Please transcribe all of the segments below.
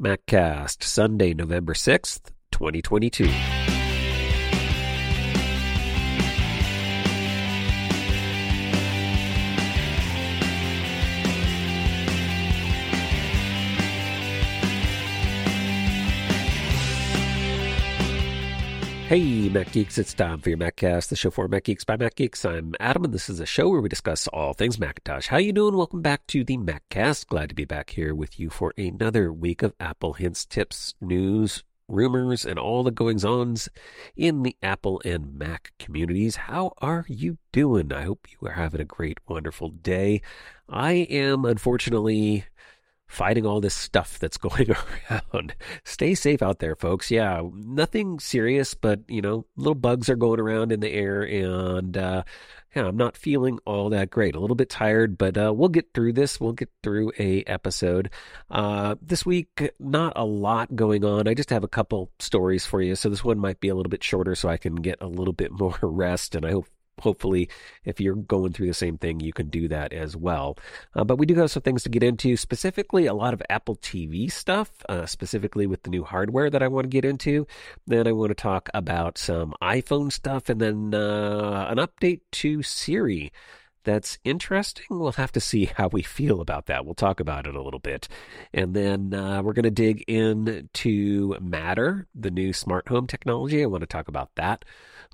MacCast, Sunday, November 6th, 2022. Hey, Mac Geeks, it's time for your MacCast, the show for Mac Geeks by Mac Geeks. I'm Adam, and this is a show where we discuss all things Macintosh. How you doing? Welcome back to the MacCast. Glad to be back here with you for another week of Apple hints, tips, news, rumors, and all the goings-ons in the Apple and Mac communities. How are you doing? I hope you are having a great, wonderful day. I am, unfortunately fighting all this stuff that's going around. Stay safe out there, folks. Yeah, nothing serious, but you know, little bugs are going around in the air, and uh, yeah, I'm not feeling all that great. A little bit tired, but uh, we'll get through this. We'll get through a episode. Uh, this week, not a lot going on. I just have a couple stories for you, so this one might be a little bit shorter, so I can get a little bit more rest, and I hope hopefully, if you're going through the same thing, you can do that as well. Uh, but we do have some things to get into, specifically a lot of Apple TV stuff, uh, specifically with the new hardware that I want to get into. Then I want to talk about some iPhone stuff and then uh, an update to Siri that's interesting. We'll have to see how we feel about that. We'll talk about it a little bit. And then uh, we're going to dig into Matter, the new smart home technology. I want to talk about that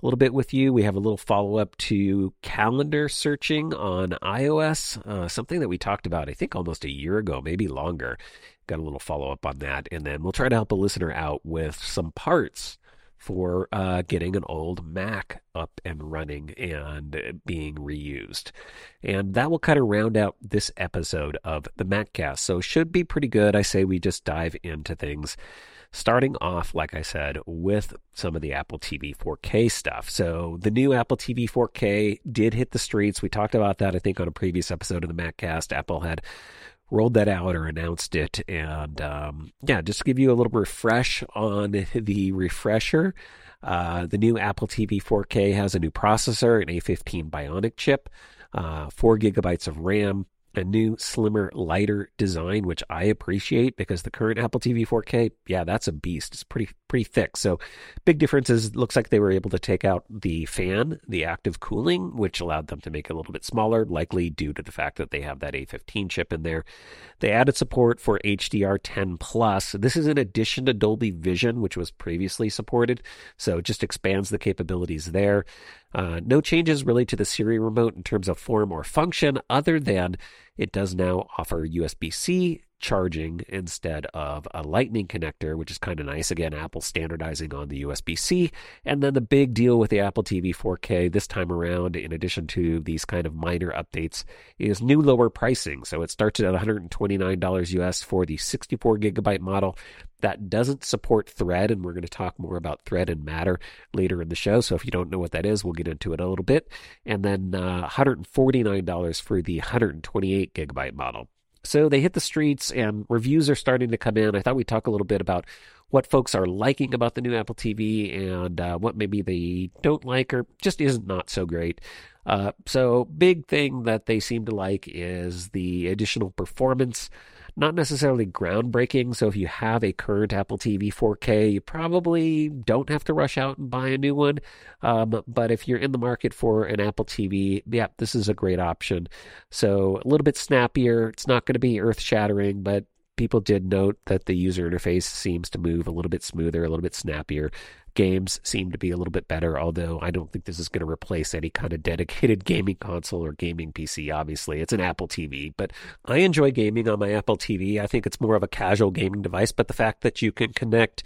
a little bit with you. We have a little follow up to calendar searching on iOS, uh, something that we talked about, I think, almost a year ago, maybe longer. Got a little follow up on that. And then we'll try to help a listener out with some parts for uh, getting an old Mac up and running and being reused. And that will kind of round out this episode of the MacCast. So, should be pretty good. I say we just dive into things starting off, like I said, with some of the Apple TV 4K stuff. So the new Apple TV 4K did hit the streets. We talked about that, I think, on a previous episode of the MacCast. Apple had rolled that out or announced it. And um, yeah, just to give you a little refresh on the refresher. Uh, the new Apple TV 4K has a new processor, an A15 Bionic chip, uh, four gigabytes of RAM, a new, slimmer, lighter design, which I appreciate because the current Apple TV 4K, yeah, that's a beast. It's pretty pretty thick. So, big difference is looks like they were able to take out the fan, the active cooling, which allowed them to make it a little bit smaller, likely due to the fact that they have that A15 chip in there. They added support for HDR10 Plus. This is in addition to Dolby Vision, which was previously supported, so it just expands the capabilities there. Uh, no changes really to the Siri remote in terms of form or function, other than it does now offer USB C charging instead of a lightning connector, which is kind of nice. Again, Apple standardizing on the USB C. And then the big deal with the Apple TV 4K this time around, in addition to these kind of minor updates, is new lower pricing. So it starts at $129 US for the 64 gigabyte model. That doesn't support Thread, and we're going to talk more about Thread and Matter later in the show. So if you don't know what that is, we'll get into it a little bit. And then uh, $149 for the 128 gigabyte model. So they hit the streets and reviews are starting to come in. I thought we'd talk a little bit about what folks are liking about the new Apple TV and uh, what maybe they don't like or just isn't not so great. Uh, so, big thing that they seem to like is the additional performance not necessarily groundbreaking. So if you have a current Apple TV 4K, you probably don't have to rush out and buy a new one. Um, but if you're in the market for an Apple TV, yeah, this is a great option. So a little bit snappier. It's not going to be earth shattering, but people did note that the user interface seems to move a little bit smoother, a little bit snappier games seem to be a little bit better, although I don't think this is going to replace any kind of dedicated gaming console or gaming PC, obviously. It's an Apple TV, but I enjoy gaming on my Apple TV. I think it's more of a casual gaming device, but the fact that you can connect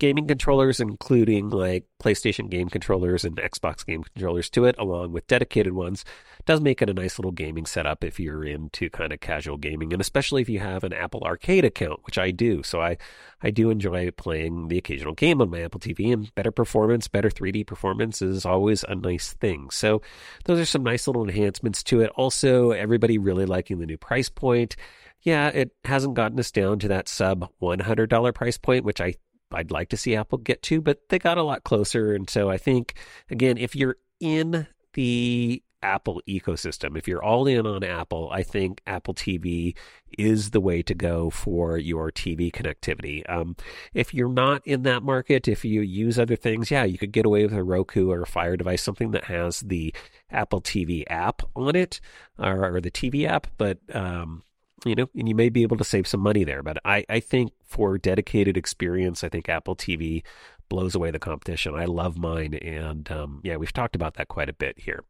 gaming controllers, including like PlayStation game controllers and Xbox game controllers to it, along with dedicated ones, does make it a nice little gaming setup if you're into kind of casual gaming, and especially if you have an Apple Arcade account, which I do. So I, I do enjoy playing the occasional game on my Apple TV, and better performance, better 3D performance is always a nice thing. So those are some nice little enhancements to it. Also, everybody really liking the new price point yeah, it hasn't gotten us down to that sub $100 price point, which I I'd like to see Apple get to, but they got a lot closer. And so I think, again, if you're in the Apple ecosystem. If you're all in on Apple, I think Apple TV is the way to go for your TV connectivity. Um, if you're not in that market, if you use other things, yeah, you could get away with a Roku or a Fire device, something that has the Apple TV app on it or, or the TV app, but um, you know, and you may be able to save some money there. But I, I think for dedicated experience, I think Apple TV blows away the competition. I love mine, and um, yeah, we've talked about that quite a bit here.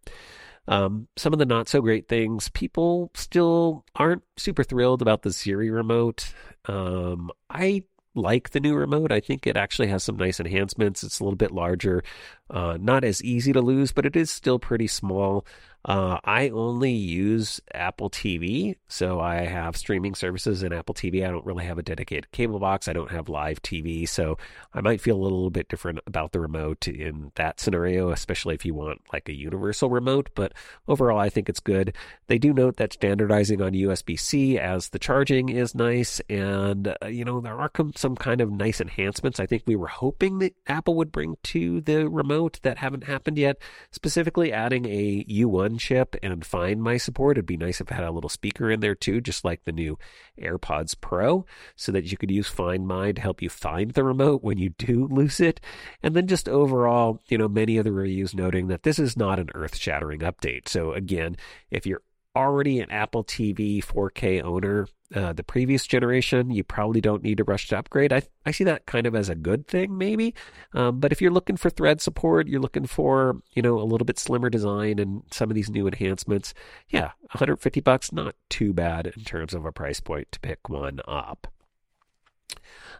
Um, some of the not so great things, people still aren't super thrilled about the Siri remote. Um, I like the new remote. I think it actually has some nice enhancements. It's a little bit larger, uh, not as easy to lose, but it is still pretty small. Uh, I only use Apple TV, so I have streaming services in Apple TV. I don't really have a dedicated cable box. I don't have live TV, so I might feel a little bit different about the remote in that scenario, especially if you want like a universal remote. But overall, I think it's good. They do note that standardizing on USB C as the charging is nice, and uh, you know there are some kind of nice enhancements. I think we were hoping that Apple would bring to the remote that haven't happened yet, specifically adding a U1 one chip and Find My support. It'd be nice if it had a little speaker in there too, just like the new AirPods Pro, so that you could use Find My to help you find the remote when you do lose it. And then just overall, you know, many of the reviews noting that this is not an earth shattering update. So again, if you're already an Apple TV 4K owner, uh, the previous generation, you probably don't need to rush to upgrade. I I see that kind of as a good thing, maybe. Um, but if you're looking for thread support, you're looking for you know a little bit slimmer design and some of these new enhancements. Yeah, 150 bucks, not too bad in terms of a price point to pick one up.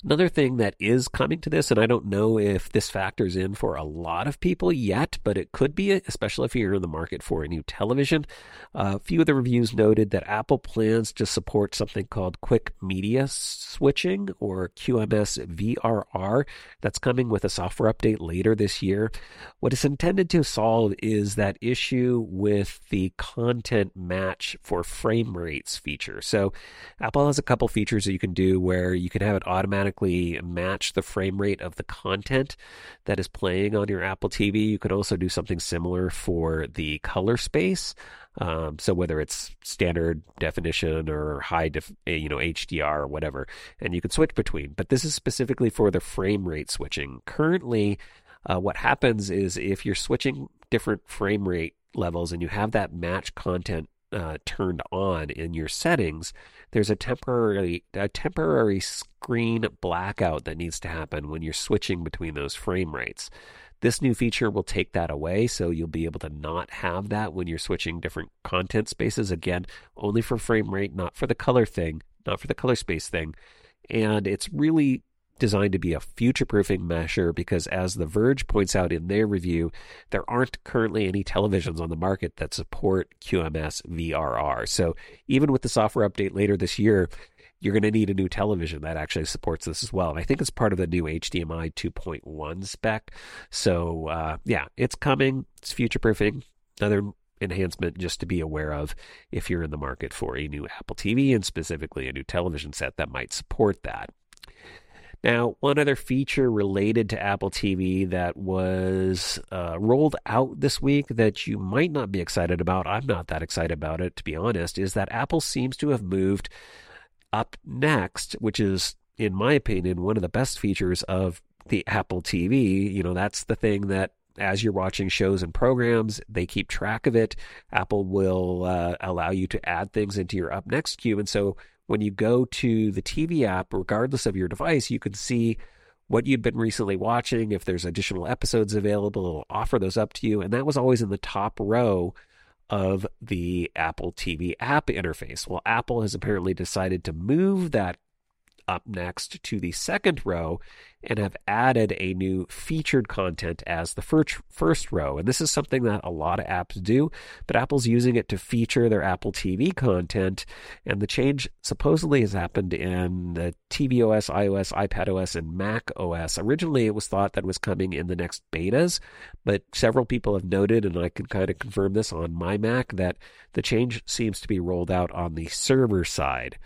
Another thing that is coming to this, and I don't know if this factors in for a lot of people yet, but it could be, especially if you're in the market for a new television. Uh, a few of the reviews noted that Apple plans to support something called Quick Media Switching or QMS VRR. That's coming with a software update later this year. What it's intended to solve is that issue with the content match for frame rates feature. So Apple has a couple features that you can do where you can have it automatically automatically match the frame rate of the content that is playing on your Apple TV. You could also do something similar for the color space. Um, so whether it's standard definition or high, def, eh, you know, HDR or whatever, and you can switch between. But this is specifically for the frame rate switching. Currently, uh, what happens is if you're switching different frame rate levels and you have that match content uh, turned on in your settings, there's a temporary a temporary screen blackout that needs to happen when you're switching between those frame rates. This new feature will take that away, so you'll be able to not have that when you're switching different content spaces. Again, only for frame rate, not for the color thing, not for the color space thing. And it's really designed to be a future proofing measure because, as The Verge points out in their review, there aren't currently any televisions on the market that support QMS VRR. So, even with the software update later this year, you're going to need a new television that actually supports this as well. And I think it's part of the new HDMI 2.1 spec. So, uh, yeah, it's coming. It's future proofing. Another enhancement just to be aware of if you're in the market for a new Apple TV and specifically a new television set that might support that. Now, one other feature related to Apple TV that was uh, rolled out this week that you might not be excited about, I'm not that excited about it, to be honest, is that Apple seems to have moved up next, which is, in my opinion, one of the best features of the Apple TV. You know, that's the thing that as you're watching shows and programs, they keep track of it. Apple will uh, allow you to add things into your up next queue. And so when you go to the TV app, regardless of your device, you can see what you'd been recently watching. If there's additional episodes available, it'll offer those up to you. And that was always in the top row of the Apple TV app interface. Well, Apple has apparently decided to move that up next to the second row and have added a new featured content as the first, first row. And this is something that a lot of apps do, but Apple's using it to feature their Apple TV content. And the change supposedly has happened in the tvOS, iOS, iPadOS, and Mac OS. Originally, it was thought that was coming in the next betas, but several people have noted, and I can kind of confirm this on my Mac, that the change seems to be rolled out on the server side.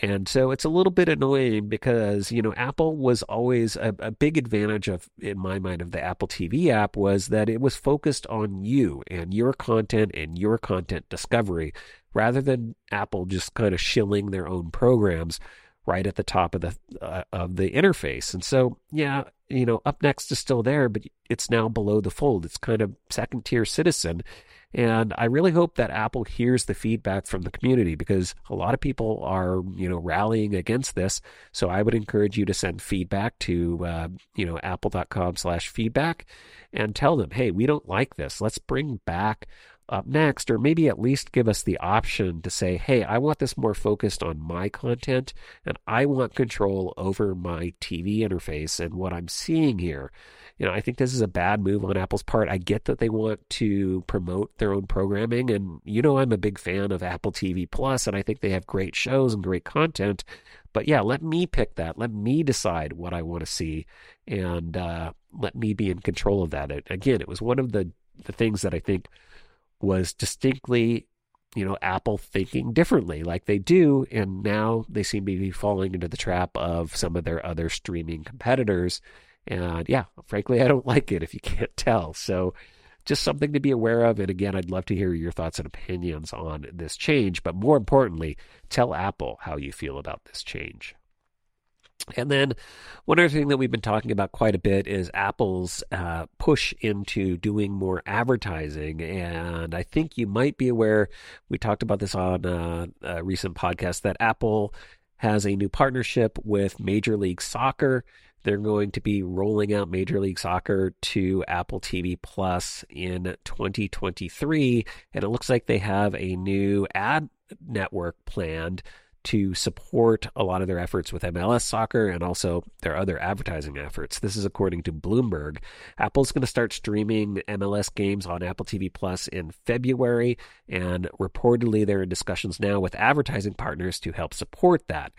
And so it's a little bit annoying because, you know, Apple was always a, a, big advantage of, in my mind, of the Apple TV app was that it was focused on you and your content and your content discovery rather than Apple just kind of shilling their own programs right at the top of the uh, of the interface. And so, yeah, you know, up next is still there, but it's now below the fold. It's kind of second tier citizen. And I really hope that Apple hears the feedback from the community because a lot of people are, you know, rallying against this. So I would encourage you to send feedback to, uh, you know, apple.com slash feedback and tell them, hey, we don't like this. Let's bring back up next, or maybe at least give us the option to say, hey, I want this more focused on my content and I want control over my TV interface and what I'm seeing here. You know, I think this is a bad move on Apple's part. I get that they want to promote their own programming, and you know, I'm a big fan of Apple TV Plus, and I think they have great shows and great content. But yeah, let me pick that. Let me decide what I want to see, and uh, let me be in control of that. It, again, it was one of the the things that I think was distinctly you know apple thinking differently like they do and now they seem to be falling into the trap of some of their other streaming competitors and yeah frankly i don't like it if you can't tell so just something to be aware of and again i'd love to hear your thoughts and opinions on this change but more importantly tell apple how you feel about this change and then one other thing that we've been talking about quite a bit is Apple's uh, push into doing more advertising. And I think you might be aware, we talked about this on uh, a recent podcast, that Apple has a new partnership with Major League Soccer. They're going to be rolling out Major League Soccer to Apple TV Plus in 2023. And it looks like they have a new ad network planned to support a lot of their efforts with MLS soccer and also their other advertising efforts. This is according to Bloomberg. Apple's going to start streaming MLS games on Apple TV Plus in February, and reportedly they're in discussions now with advertising partners to help support that.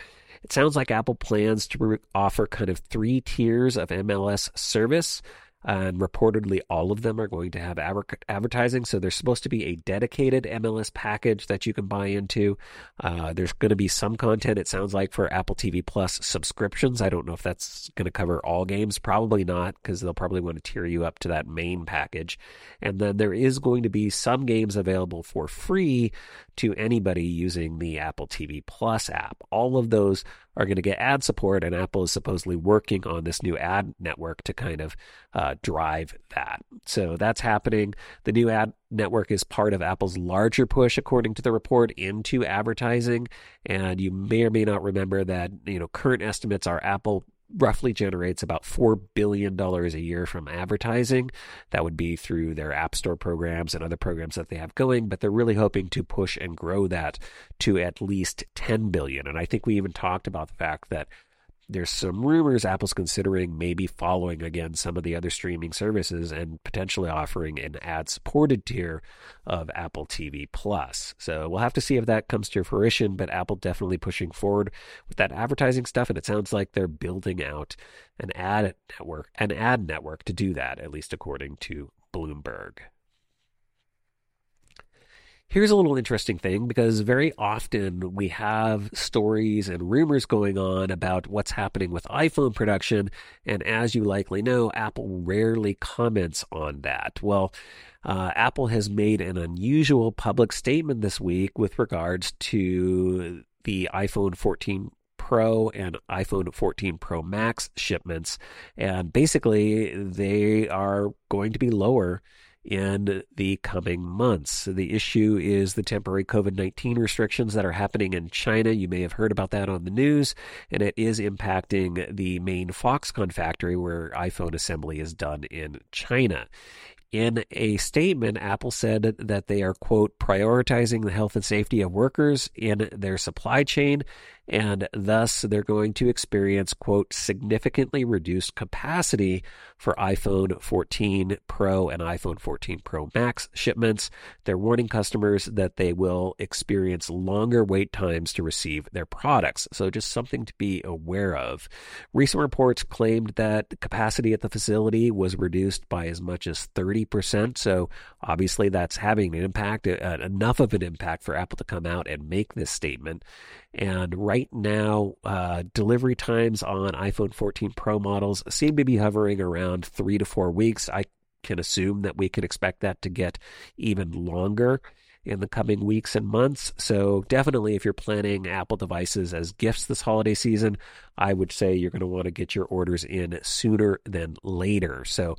It sounds like Apple plans to offer kind of three tiers of MLS service and reportedly all of them are going to have advertising. So there's supposed to be a dedicated MLS package that you can buy into. Uh, there's going to be some content, it sounds like, for Apple TV Plus subscriptions. I don't know if that's going to cover all games. Probably not, because they'll probably want to tier you up to that main package. And then there is going to be some games available for free to anybody using the Apple TV Plus app. All of those are going to get ad support, and Apple is supposedly working on this new ad network to kind of uh, drive that. So that's happening. The new ad network is part of Apple's larger push, according to the report, into advertising. And you may or may not remember that you know current estimates are Apple roughly generates about $4 billion a year from advertising. That would be through their App Store programs and other programs that they have going, but they're really hoping to push and grow that to at least 10 billion. And I think we even talked about the fact that there's some rumors Apple's considering maybe following again some of the other streaming services and potentially offering an ad supported tier of Apple TV Plus. So we'll have to see if that comes to fruition, but Apple definitely pushing forward with that advertising stuff and it sounds like they're building out an ad network, an ad network to do that at least according to Bloomberg. Here's a little interesting thing because very often we have stories and rumors going on about what's happening with iPhone production. And as you likely know, Apple rarely comments on that. Well, uh, Apple has made an unusual public statement this week with regards to the iPhone 14 Pro and iPhone 14 Pro Max shipments. And basically, they are going to be lower in the coming months. The issue is the temporary COVID 19 restrictions that are happening in China. You may have heard about that on the news, and it is impacting the main Foxconn factory where iPhone assembly is done in China. In a statement, Apple said that they are, quote, prioritizing the health and safety of workers in their supply chain and thus they're going to experience, quote, significantly reduced capacity for iPhone 14 Pro and iPhone 14 Pro Max shipments. They're warning customers that they will experience longer wait times to receive their products. So just something to be aware of. Recent reports claimed that capacity at the facility was reduced by as much as 30%. So obviously that's having an impact, uh, enough of an impact for Apple to come out and make this statement. And right right now, uh, delivery times on iPhone 14 Pro models seem to be hovering around three to four weeks. I can assume that we can expect that to get even longer in the coming weeks and months. So, definitely, if you're planning Apple devices as gifts this holiday season, I would say you're going to want to get your orders in sooner than later. So,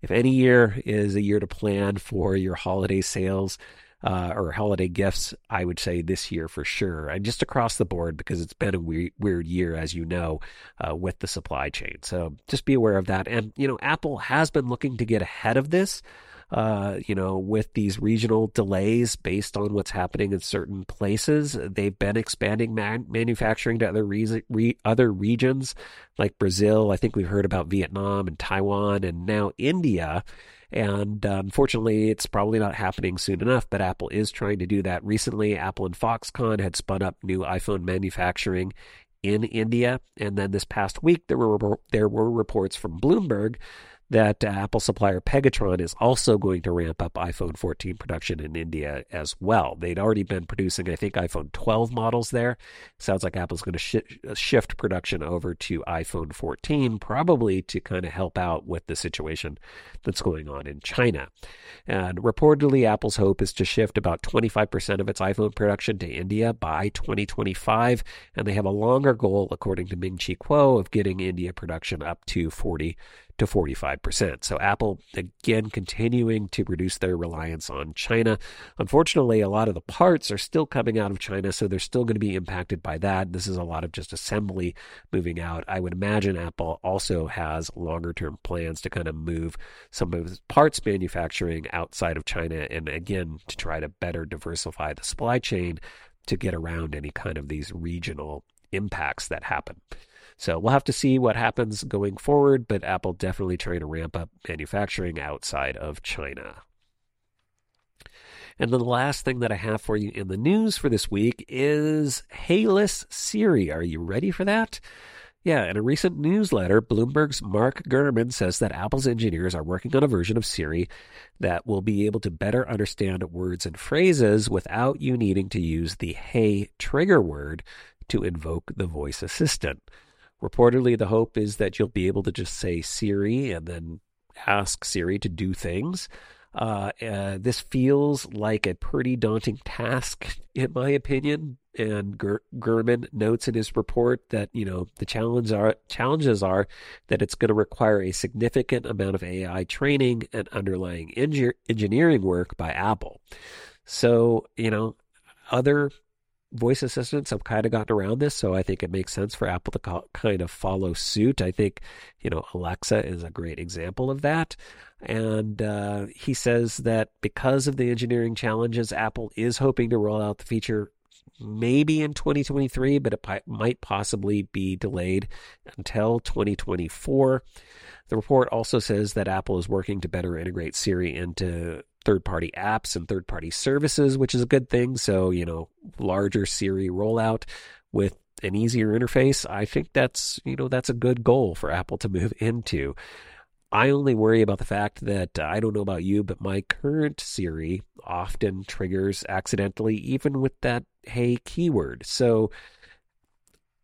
if any year is a year to plan for your holiday sales, uh, or holiday gifts, I would say this year for sure. And just across the board because it's been a weird, weird year, as you know, uh, with the supply chain. So just be aware of that. And, you know, Apple has been looking to get ahead of this uh, you know, with these regional delays based on what's happening in certain places. They've been expanding man- manufacturing to other re- re- other regions like Brazil. I think we've heard about Vietnam and Taiwan and now India. And uh, unfortunately, it's probably not happening soon enough, but Apple is trying to do that. Recently, Apple and Foxconn had spun up new iPhone manufacturing in India. And then this past week, there were there were reports from Bloomberg that Apple supplier Pegatron is also going to ramp up iPhone 14 production in India as well. They'd already been producing, I think, iPhone 12 models there. Sounds like Apple's going to sh- shift production over to iPhone 14, probably to kind of help out with the situation that's going on in China. And reportedly, Apple's hope is to shift about 25% of its iPhone production to India by 2025, and they have a longer goal, according to Ming Chi Kuo, of getting India production up to 40 to 45%. So Apple, again, continuing to reduce their reliance on China. Unfortunately, a lot of the parts are still coming out of China, so they're still going to be impacted by that. This is a lot of just assembly moving out. I would imagine Apple also has longer term plans to kind of move some of its parts manufacturing outside of China and again to try to better diversify the supply chain to get around any kind of these regional impacts that happen. So we'll have to see what happens going forward, but Apple definitely trying to ramp up manufacturing outside of China. And then the last thing that I have for you in the news for this week is Heyless Siri. Are you ready for that? Yeah, in a recent newsletter, Bloomberg's Mark Gurman says that Apple's engineers are working on a version of Siri that will be able to better understand words and phrases without you needing to use the Hey trigger word to invoke the voice assistant. Reportedly, the hope is that you'll be able to just say Siri and then ask Siri to do things. Uh, uh, this feels like a pretty daunting task, in my opinion. And Ger- Gurman notes in his report that you know the challenge are, challenges are that it's going to require a significant amount of AI training and underlying engineering work by Apple. So you know, other voice assistants have kind of gotten around this, so I think it makes sense for Apple to kind of follow suit. I think, you know, Alexa is a great example of that. And uh, he says that because of the engineering challenges, Apple is hoping to roll out the feature maybe in 2023, but it might possibly be delayed until 2024. The report also says that Apple is working to better integrate Siri into third party apps and third party services, which is a good thing. So, you know, larger Siri rollout with an easier interface. I think that's, you know, that's a good goal for Apple to move into. I only worry about the fact that uh, I don't know about you, but my current Siri often triggers accidentally, even with that hey keyword. So,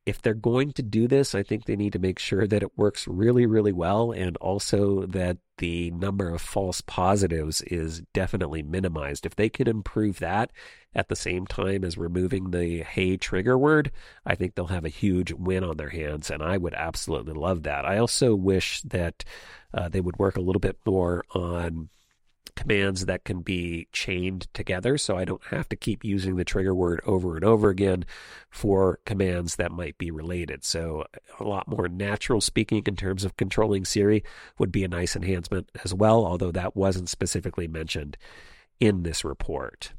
if they're going to do this, I think they need to make sure that it works really, really well and also that the number of false positives is definitely minimized. If they could improve that at the same time as removing the hey trigger word, I think they'll have a huge win on their hands. And I would absolutely love that. I also wish that uh, they would work a little bit more on commands that can be chained together so I don't have to keep using the trigger word over and over again for commands that might be related. So a lot more natural speaking in terms of controlling Siri would be a nice enhancement as well, although that wasn't specifically mentioned in this report.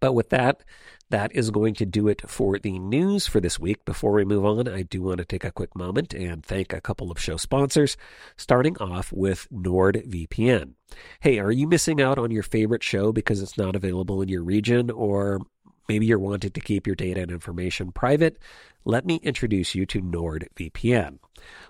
But with that, that is going to do it for the news for this week. Before we move on, I do want to take a quick moment and thank a couple of show sponsors, starting off with NordVPN. Hey, are you missing out on your favorite show because it's not available in your region, or maybe you're wanting to keep your data and information private? Let me introduce you to NordVPN.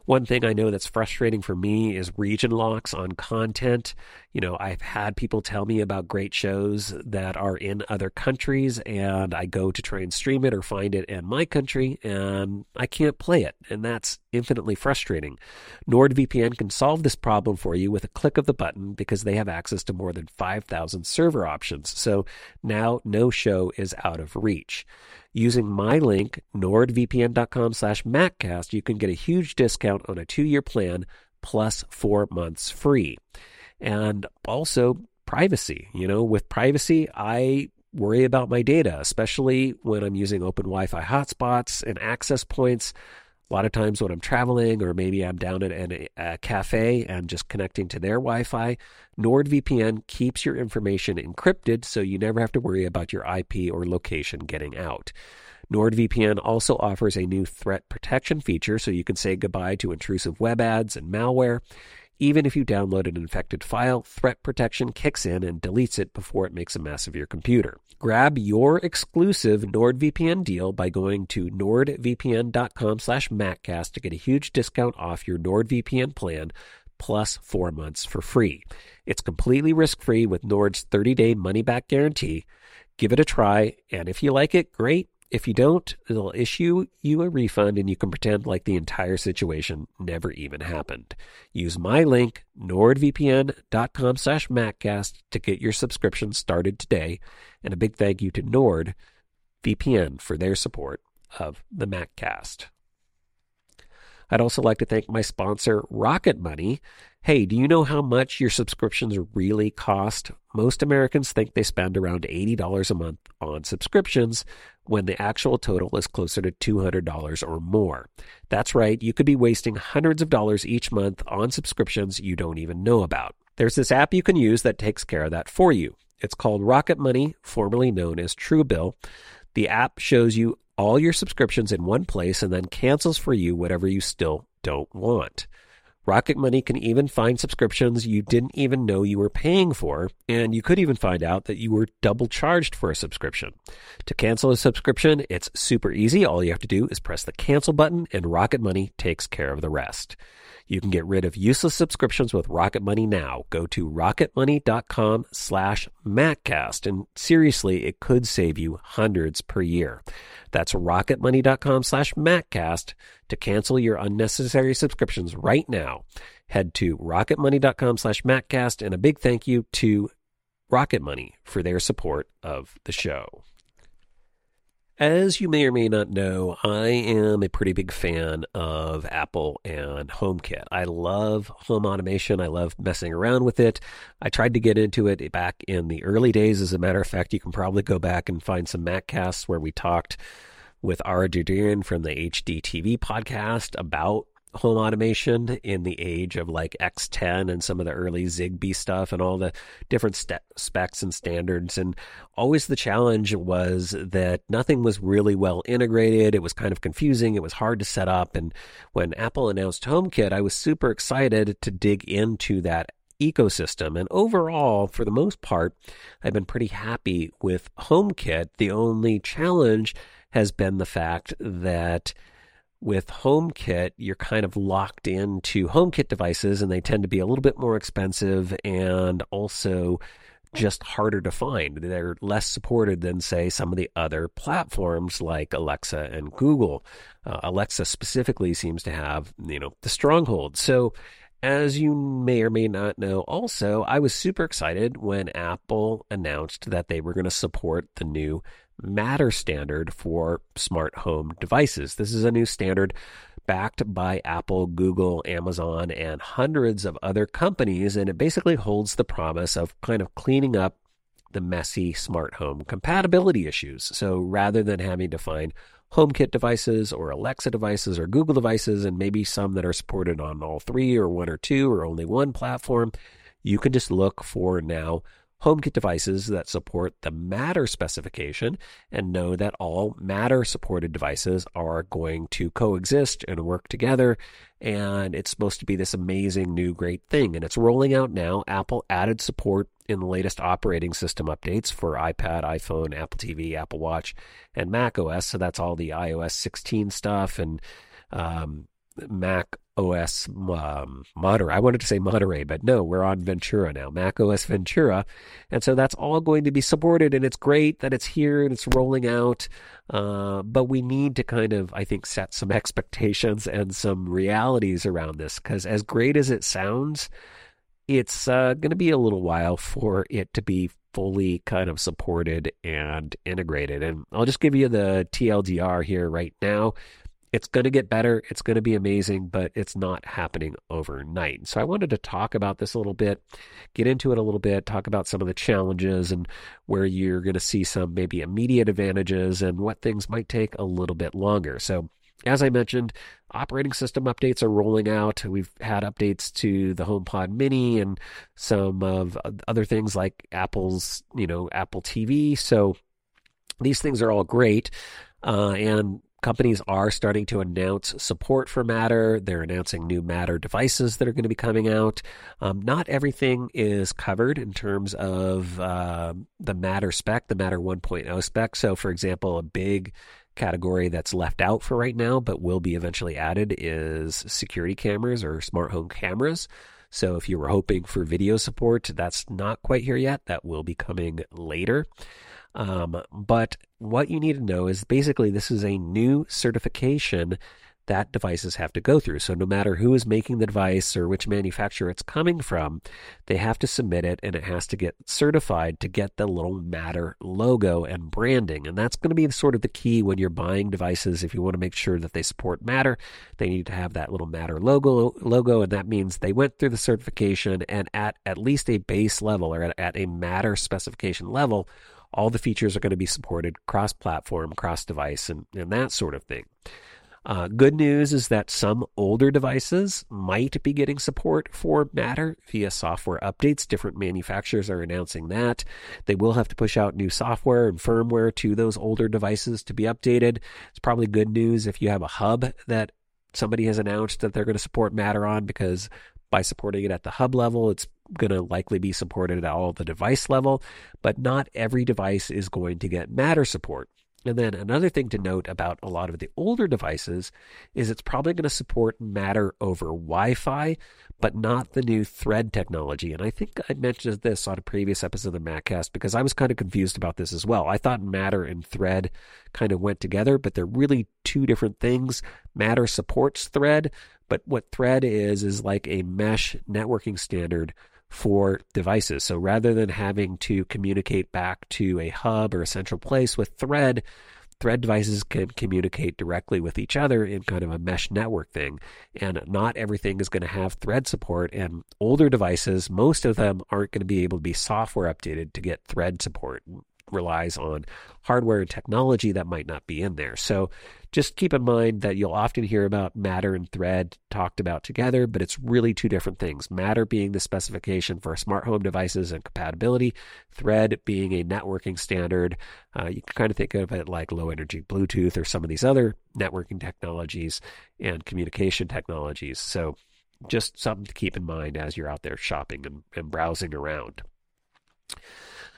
One thing I know that's frustrating for me is region locks on content. You know, I've had people tell me about great shows that are in other countries, and I go to try and stream it or find it in my country, and I can't play it. And that's infinitely frustrating. NordVPN can solve this problem for you with a click of the button because they have access to more than 5,000 server options. So now no show is out of reach. Using my link, nordvpn.com slash maccast, you can get a huge discount on a two-year plan plus four months free. And also privacy. You know, with privacy, I worry about my data, especially when I'm using open Wi Fi hotspots and access points. A lot of times when I'm traveling, or maybe I'm down at a, a cafe and just connecting to their Wi Fi, NordVPN keeps your information encrypted so you never have to worry about your IP or location getting out. NordVPN also offers a new threat protection feature so you can say goodbye to intrusive web ads and malware. Even if you download an infected file, threat protection kicks in and deletes it before it makes a mess of your computer. Grab your exclusive NordVPN deal by going to nordvpn.com slash maccast to get a huge discount off your NordVPN plan plus four months for free. It's completely risk-free with Nord's 30-day money-back guarantee. Give it a try, and if you like it, great. If you don't, they'll issue you a refund and you can pretend like the entire situation never even happened. Use my link, nordvpn.com slash maccast to get your subscription started today. And a big thank you to NordVPN for their support of the MacCast. I'd also like to thank my sponsor, Rocket Money. Hey, do you know how much your subscriptions really cost? Most Americans think they spend around $80 a month on subscriptions when the actual total is closer to $200 or more. That's right, you could be wasting hundreds of dollars each month on subscriptions you don't even know about. There's this app you can use that takes care of that for you. It's called Rocket Money, formerly known as Truebill. The app shows you all your subscriptions in one place and then cancels for you whatever you still don't want. Rocket Money can even find subscriptions you didn't even know you were paying for, and you could even find out that you were double charged for a subscription. To cancel a subscription, it's super easy. All you have to do is press the cancel button, and Rocket Money takes care of the rest. You can get rid of useless subscriptions with Rocket Money now. Go to rocketmoney.com slash MacCast, and seriously, it could save you hundreds per year. That's rocketmoney.com slash MacCast to cancel your unnecessary subscriptions right now. Head to rocketmoney.com slash MacCast, and a big thank you to Rocket Money for their support of the show. As you may or may not know, I am a pretty big fan of Apple and HomeKit. I love home automation. I love messing around with it. I tried to get into it back in the early days. As a matter of fact, you can probably go back and find some MacCasts where we talked with Ara Derderian from the HDTV podcast about home automation in the age of like X10 and some of the early Zigbee stuff and all the different ste- specs and standards. And always the challenge was that nothing was really well integrated. It was kind of confusing. It was hard to set up. And when Apple announced HomeKit, I was super excited to dig into that ecosystem. And overall, for the most part, I've been pretty happy with HomeKit. The only challenge has been the fact that with HomeKit, you're kind of locked into HomeKit devices and they tend to be a little bit more expensive and also just harder to find. They're less supported than, say, some of the other platforms like Alexa and Google. Uh, Alexa specifically seems to have, you know, the stronghold. So, as you may or may not know, also, I was super excited when Apple announced that they were going to support the new Matter standard for smart home devices. This is a new standard backed by Apple, Google, Amazon, and hundreds of other companies, and it basically holds the promise of kind of cleaning up the messy smart home compatibility issues. So rather than having to find HomeKit devices or Alexa devices or Google devices, and maybe some that are supported on all three or one or two or only one platform, you can just look for now HomeKit devices that support the Matter specification and know that all Matter supported devices are going to coexist and work together. And it's supposed to be this amazing new great thing. And it's rolling out now. Apple added support in the latest operating system updates for iPad, iPhone, Apple TV, Apple Watch, and Mac OS. So that's all the iOS 16 stuff and um, Mac OS um, Monterey. I wanted to say Monterey, but no, we're on Ventura now, Mac OS Ventura. And so that's all going to be supported, and it's great that it's here and it's rolling out. Uh, but we need to kind of, I think, set some expectations and some realities around this because as great as it sounds, it's uh, going to be a little while for it to be fully kind of supported and integrated. And I'll just give you the TLDR here right now. It's going to get better. It's going to be amazing, but it's not happening overnight. So I wanted to talk about this a little bit, get into it a little bit, talk about some of the challenges and where you're going to see some maybe immediate advantages and what things might take a little bit longer. So as I mentioned, operating system updates are rolling out. We've had updates to the HomePod Mini and some of other things like Apple's, you know, Apple TV. So these things are all great. Uh, and companies are starting to announce support for Matter. They're announcing new Matter devices that are going to be coming out. Um, not everything is covered in terms of uh, the Matter spec, the Matter 1.0 spec. So, for example, a big category that's left out for right now, but will be eventually added, is security cameras or smart home cameras. So if you were hoping for video support, that's not quite here yet. That will be coming later. Um, but what you need to know is basically this is a new certification that devices have to go through. So no matter who is making the device or which manufacturer it's coming from, they have to submit it and it has to get certified to get the little Matter logo and branding. And that's going to be sort of the key when you're buying devices. If you want to make sure that they support Matter, they need to have that little Matter logo logo and that means they went through the certification and at at least a base level or at, at a Matter specification level, all the features are going to be supported cross platform, cross device, and, and that sort of thing. Uh, good news is that some older devices might be getting support for Matter via software updates. Different manufacturers are announcing that. They will have to push out new software and firmware to those older devices to be updated. It's probably good news if you have a hub that somebody has announced that they're going to support Matter on because by supporting it at the hub level, it's going to likely be supported at all the device level, but not every device is going to get Matter support. And then another thing to note about a lot of the older devices is it's probably going to support Matter over Wi Fi, but not the new Thread technology. And I think I mentioned this on a previous episode of the Maccast because I was kind of confused about this as well. I thought Matter and Thread kind of went together, but they're really two different things. Matter supports Thread, but what Thread is, is like a mesh networking standard for devices. So rather than having to communicate back to a hub or a central place with Thread, Thread devices can communicate directly with each other in kind of a mesh network thing. And not everything is going to have Thread support. And older devices, most of them aren't going to be able to be software updated to get Thread support relies on hardware and technology that might not be in there. So just keep in mind that you'll often hear about Matter and Thread talked about together, but it's really two different things. Matter being the specification for smart home devices and compatibility, Thread being a networking standard. Uh, you can kind of think of it like low energy Bluetooth or some of these other networking technologies and communication technologies. So just something to keep in mind as you're out there shopping and, and browsing around.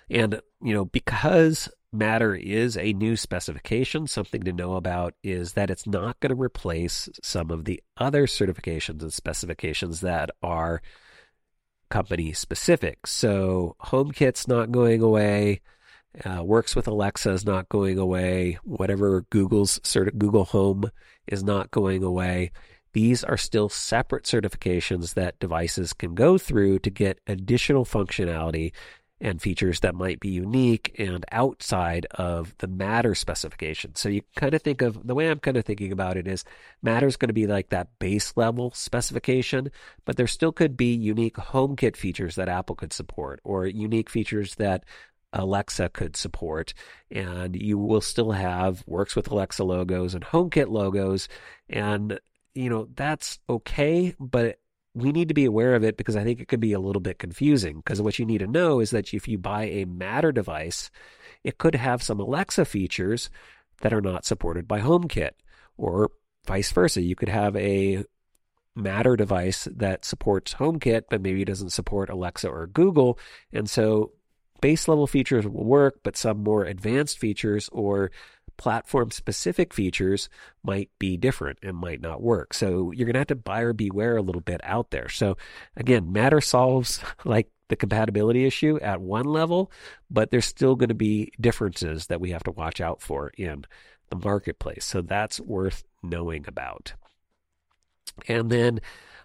And, you know, because Matter is a new specification, something to know about is that it's not going to replace some of the other certifications and specifications that are company specific. So HomeKit's not going away. Uh, works with Alexa is not going away. Whatever Google's cert- Google Home is not going away. These are still separate certifications that devices can go through to get additional functionality and features that might be unique and outside of the matter specification. So you kind of think of the way I'm kind of thinking about it is matter is going to be like that base level specification, but there still could be unique HomeKit features that Apple could support or unique features that Alexa could support. And you will still have works with Alexa logos and HomeKit logos. And, you know, that's okay, but we need to be aware of it because I think it could be a little bit confusing. Because what you need to know is that if you buy a Matter device, it could have some Alexa features that are not supported by HomeKit, or vice versa. You could have a Matter device that supports HomeKit, but maybe doesn't support Alexa or Google. And so base level features will work, but some more advanced features or platform specific features might be different and might not work. So you're going to have to buyer beware a little bit out there. So again, Matter solves like the compatibility issue at one level, but there's still going to be differences that we have to watch out for in the marketplace. So that's worth knowing about. And then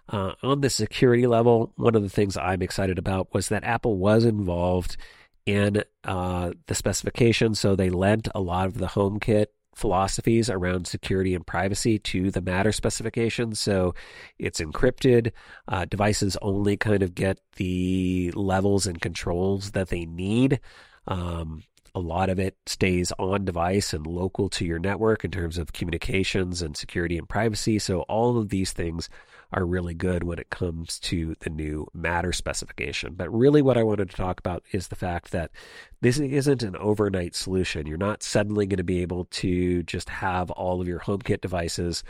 uh, on the security level, one of the things I'm excited about was that Apple was involved in uh, the specification. So they lent a lot of the HomeKit philosophies around security and privacy to the Matter specification. So it's encrypted. Uh, devices only kind of get the levels and controls that they need. Um, a lot of it stays on device and local to your network in terms of communications and security and privacy. So all of these things are really good when it comes to the new Matter specification. But really, what I wanted to talk about is the fact that this isn't an overnight solution. You're not suddenly going to be able to just have all of your HomeKit devices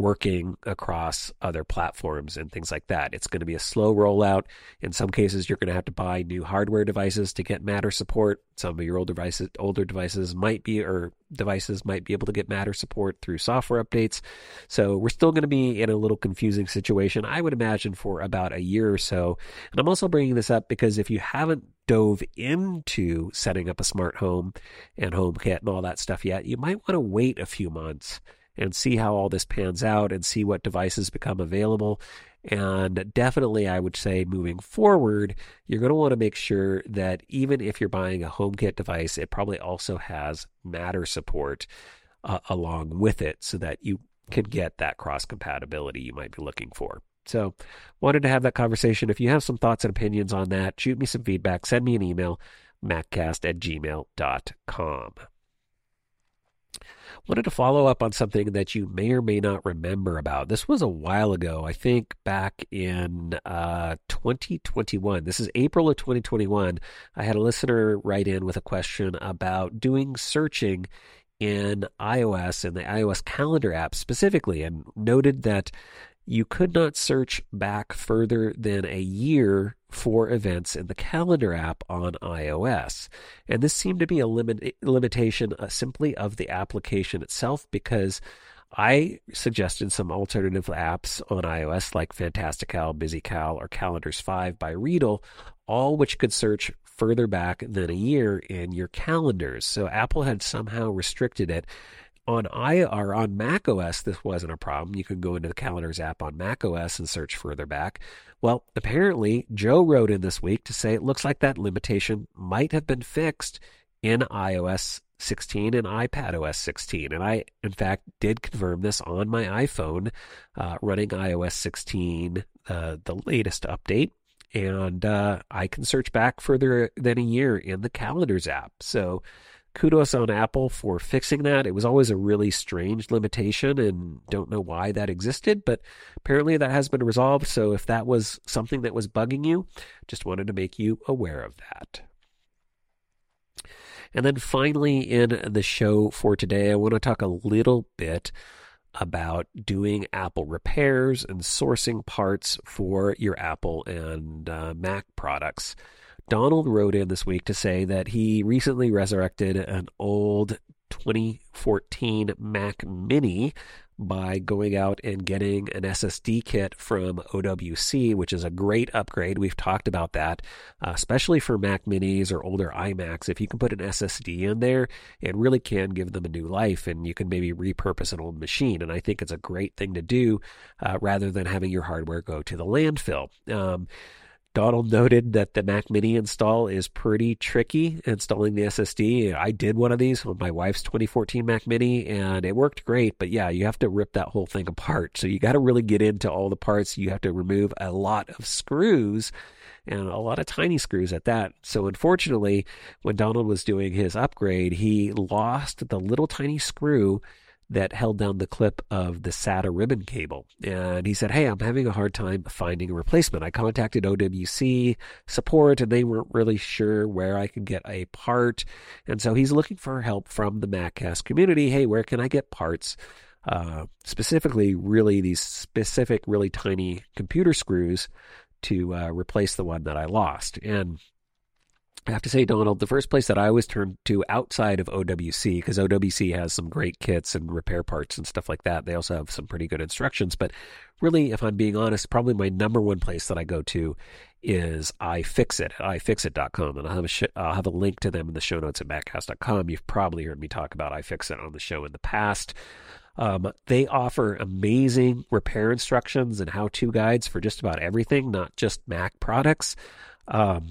working across other platforms and things like that. It's going to be a slow rollout. In some cases, you're going to have to buy new hardware devices to get Matter support. Some of your old devices, older devices might be, or devices might be able to get Matter support through software updates. So we're still going to be in a little confusing situation, I would imagine, for about a year or so. And I'm also bringing this up because if you haven't dove into setting up a smart home and HomeKit and all that stuff yet, you might want to wait a few months and see how all this pans out and see what devices become available. And definitely, I would say moving forward, you're going to want to make sure that even if you're buying a HomeKit device, it probably also has Matter support uh, along with it so that you can get that cross compatibility you might be looking for. So, wanted to have that conversation. If you have some thoughts and opinions on that, shoot me some feedback, send me an email, maccast at gmail.com. Wanted to follow up on something that you may or may not remember about. This was a while ago, I think back in uh, 2021. This is April of 2021. I had a listener write in with a question about doing searching in iOS and the iOS calendar app specifically, and noted that you could not search back further than a year for events in the calendar app on iOS. And this seemed to be a limit, limitation uh, simply of the application itself because I suggested some alternative apps on iOS like Fantastical, BusyCal, or Calendars 5 by Readdle, all which could search further back than a year in your calendars. So Apple had somehow restricted it on i or on Mac OS, this wasn't a problem. You can go into the Calendars app on Mac OS and search further back. Well, apparently, Joe wrote in this week to say it looks like that limitation might have been fixed in iOS 16 and iPad OS 16. And I, in fact, did confirm this on my iPhone uh, running iOS 16, uh, the latest update. And uh, I can search back further than a year in the Calendars app. So kudos on Apple for fixing that. It was always a really strange limitation and don't know why that existed, but apparently that has been resolved. So if that was something that was bugging you, just wanted to make you aware of that. And then finally, in the show for today, I want to talk a little bit about doing Apple repairs and sourcing parts for your Apple and uh, Mac products. Donald wrote in this week to say that he recently resurrected an old 2014 Mac Mini by going out and getting an SSD kit from OWC, which is a great upgrade. We've talked about that, uh, especially for Mac Minis or older iMacs. If you can put an SSD in there, it really can give them a new life, and you can maybe repurpose an old machine. And I think it's a great thing to do uh, rather than having your hardware go to the landfill. Um, Donald noted that the Mac Mini install is pretty tricky installing the SSD. I did one of these on my wife's 2014 Mac Mini and it worked great, but yeah, you have to rip that whole thing apart. So you got to really get into all the parts. You have to remove a lot of screws and a lot of tiny screws at that. So unfortunately, when Donald was doing his upgrade, he lost the little tiny screw that held down the clip of the SATA ribbon cable. And he said, Hey, I'm having a hard time finding a replacement. I contacted OWC support and they weren't really sure where I could get a part. And so he's looking for help from the MacCast community. Hey, where can I get parts? Uh, specifically, really these specific, really tiny computer screws to uh, replace the one that I lost. And I have to say, Donald, the first place that I always turn to outside of OWC, because OWC has some great kits and repair parts and stuff like that. They also have some pretty good instructions. But really, if I'm being honest, probably my number one place that I go to is iFixit, iFixit.com. And I'll have, a sh- I'll have a link to them in the show notes at maccast.com. You've probably heard me talk about iFixit on the show in the past. Um, they offer amazing repair instructions and how to guides for just about everything, not just Mac products. Um,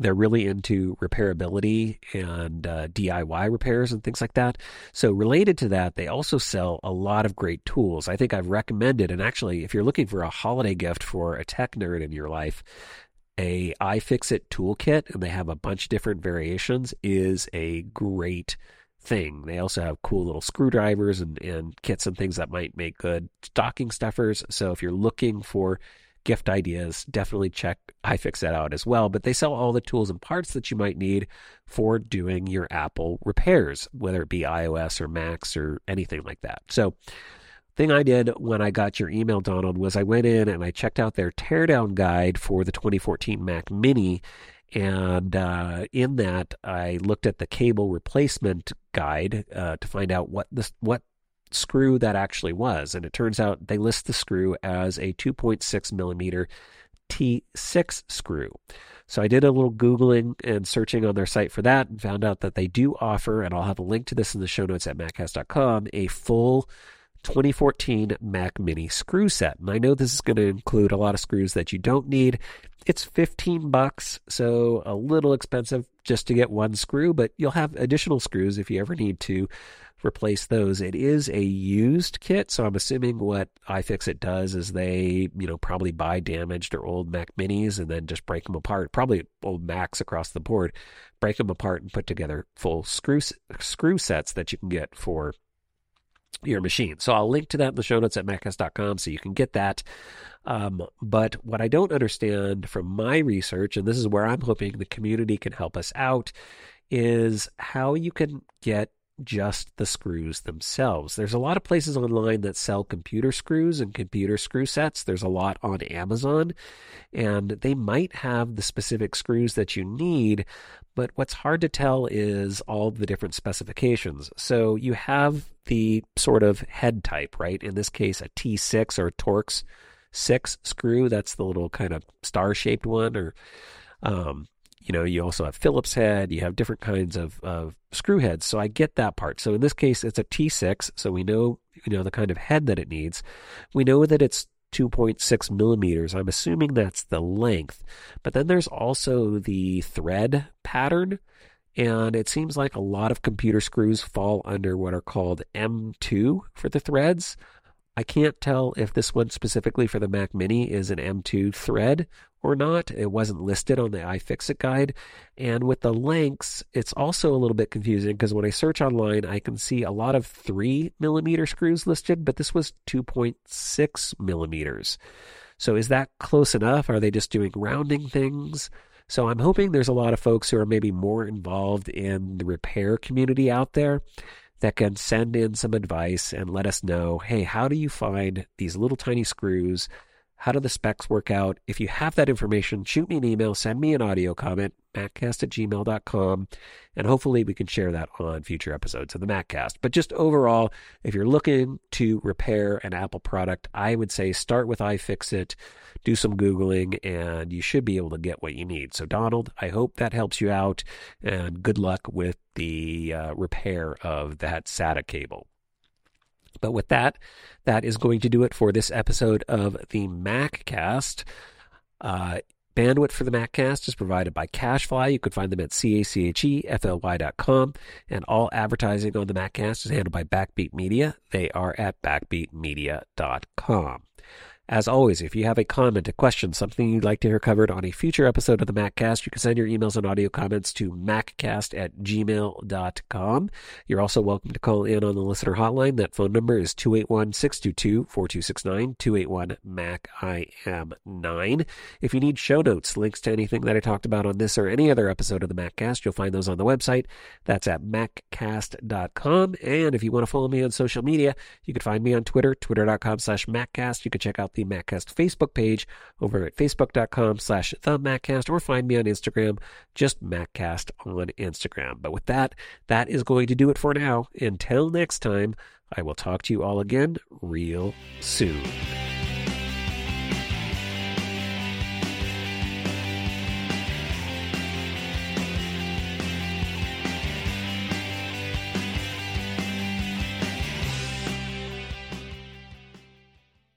they're really into repairability and uh, DIY repairs and things like that. So, related to that, they also sell a lot of great tools. I think I've recommended, and actually, if you're looking for a holiday gift for a tech nerd in your life, a iFixit toolkit, and they have a bunch of different variations, is a great thing. They also have cool little screwdrivers and, and kits and things that might make good stocking stuffers. So, if you're looking for gift ideas, definitely check iFixit out as well. But they sell all the tools and parts that you might need for doing your Apple repairs, whether it be iOS or Macs or anything like that. So, thing I did when I got your email, Donald, was I went in and I checked out their teardown guide for the 2014 Mac Mini. And uh, in that, I looked at the cable replacement guide uh, to find out what this what screw that actually was. And it turns out they list the screw as a 2.6 millimeter T6 screw. So I did a little Googling and searching on their site for that and found out that they do offer, and I'll have a link to this in the show notes at maccast.com, a full 2014 Mac Mini screw set. And I know this is going to include a lot of screws that you don't need. It's 15 bucks, so a little expensive just to get one screw, but you'll have additional screws if you ever need to replace those. It is a used kit, so I'm assuming what iFixit does is they, you know, probably buy damaged or old Mac Minis and then just break them apart. Probably old Macs across the board, break them apart and put together full screw screw sets that you can get for your machine. So I'll link to that in the show notes at maccast.com so you can get that. Um, but what I don't understand from my research, and this is where I'm hoping the community can help us out, is how you can get just the screws themselves. There's a lot of places online that sell computer screws and computer screw sets. There's a lot on Amazon, and they might have the specific screws that you need, but what's hard to tell is all the different specifications. So you have the sort of head type, right? In this case, a T6 or Torx 6 screw. That's the little kind of star shaped one, or um, you know, you also have Phillips head, you have different kinds of, of screw heads. So I get that part. So in this case, it's a T6. So we know, you know, the kind of head that it needs. We know that it's 2.6 millimeters. I'm assuming that's the length. But then there's also the thread pattern. And it seems like a lot of computer screws fall under what are called M2 for the threads. I can't tell if this one specifically for the Mac Mini is an M2 thread or not. It wasn't listed on the iFixit guide. And with the lengths, it's also a little bit confusing because when I search online, I can see a lot of 3 millimeter screws listed, but this was 2.6 millimeters. So is that close enough? Are they just doing rounding things? So I'm hoping there's a lot of folks who are maybe more involved in the repair community out there that can send in some advice and let us know hey, how do you find these little tiny screws? How do the specs work out? If you have that information, shoot me an email, send me an audio comment, maccast at gmail.com, and hopefully we can share that on future episodes of the Maccast. But just overall, if you're looking to repair an Apple product, I would say start with iFixit, do some Googling, and you should be able to get what you need. So, Donald, I hope that helps you out, and good luck with the uh, repair of that SATA cable. But with that, that is going to do it for this episode of the MacCast. Uh, bandwidth for the MacCast is provided by CacheFly. You can find them at C-A-C-H-E-F-L-Y.com. And all advertising on the MacCast is handled by Backbeat Media. They are at backbeatmedia.com. As always, if you have a comment, a question, something you'd like to hear covered on a future episode of the MacCast, you can send your emails and audio comments to maccast at gmail.com. You're also welcome to call in on the listener hotline. That phone number is 281-622-4269, 281-MAC-I-M-9. If you need show notes, links to anything that I talked about on this or any other episode of the MacCast, you'll find those on the website. That's at maccast.com. And if you want to follow me on social media, you can find me on Twitter, twitter.com slash maccast. You can check out the MacCast Facebook page over at facebook.com slash the MacCast or find me on Instagram, just MacCast on Instagram. But with that, that is going to do it for now. Until next time, I will talk to you all again real soon.